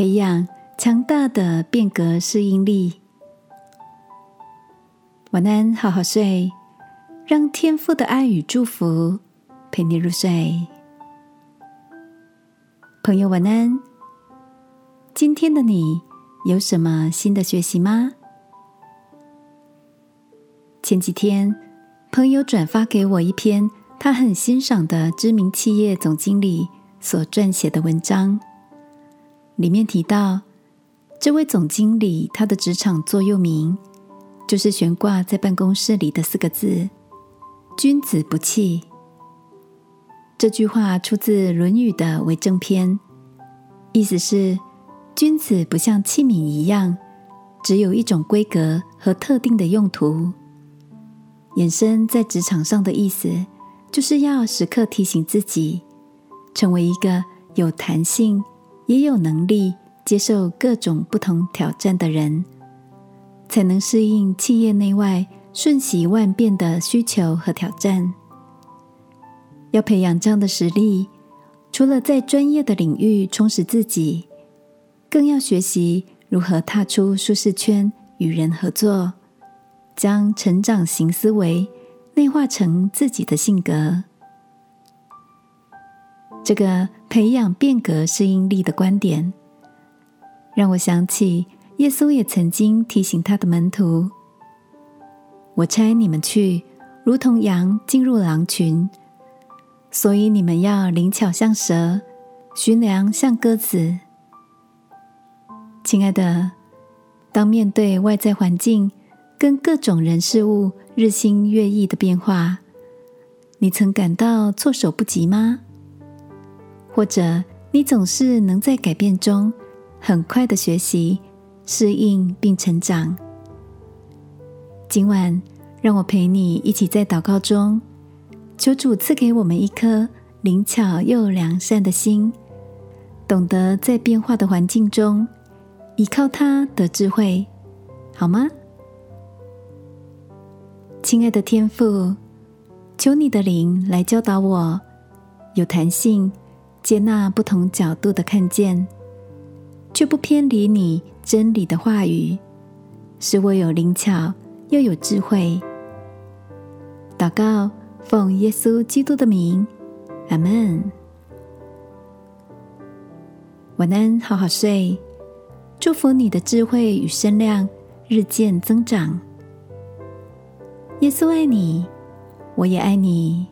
培养强大的变革适应力。晚安，好好睡，让天赋的爱与祝福陪你入睡。朋友，晚安。今天的你有什么新的学习吗？前几天，朋友转发给我一篇他很欣赏的知名企业总经理所撰写的文章，里面提到这位总经理他的职场座右铭。就是悬挂在办公室里的四个字“君子不器”。这句话出自《论语》的为政篇，意思是君子不像器皿一样，只有一种规格和特定的用途。衍生在职场上的意思，就是要时刻提醒自己，成为一个有弹性、也有能力接受各种不同挑战的人。才能适应企业内外瞬息万变的需求和挑战。要培养这样的实力，除了在专业的领域充实自己，更要学习如何踏出舒适圈与人合作，将成长型思维内化成自己的性格。这个培养变革适应力的观点，让我想起。耶稣也曾经提醒他的门徒：“我差你们去，如同羊进入狼群，所以你们要灵巧像蛇，寻良像鸽子。”亲爱的，当面对外在环境跟各种人事物日新月异的变化，你曾感到措手不及吗？或者你总是能在改变中很快的学习？适应并成长。今晚，让我陪你一起在祷告中，求主赐给我们一颗灵巧又良善的心，懂得在变化的环境中依靠他的智慧，好吗？亲爱的天父，求你的灵来教导我，有弹性，接纳不同角度的看见，却不偏离你。真理的话语，使我有灵巧又有智慧。祷告，奉耶稣基督的名，阿门。晚安，好好睡。祝福你的智慧与身量日渐增长。耶稣爱你，我也爱你。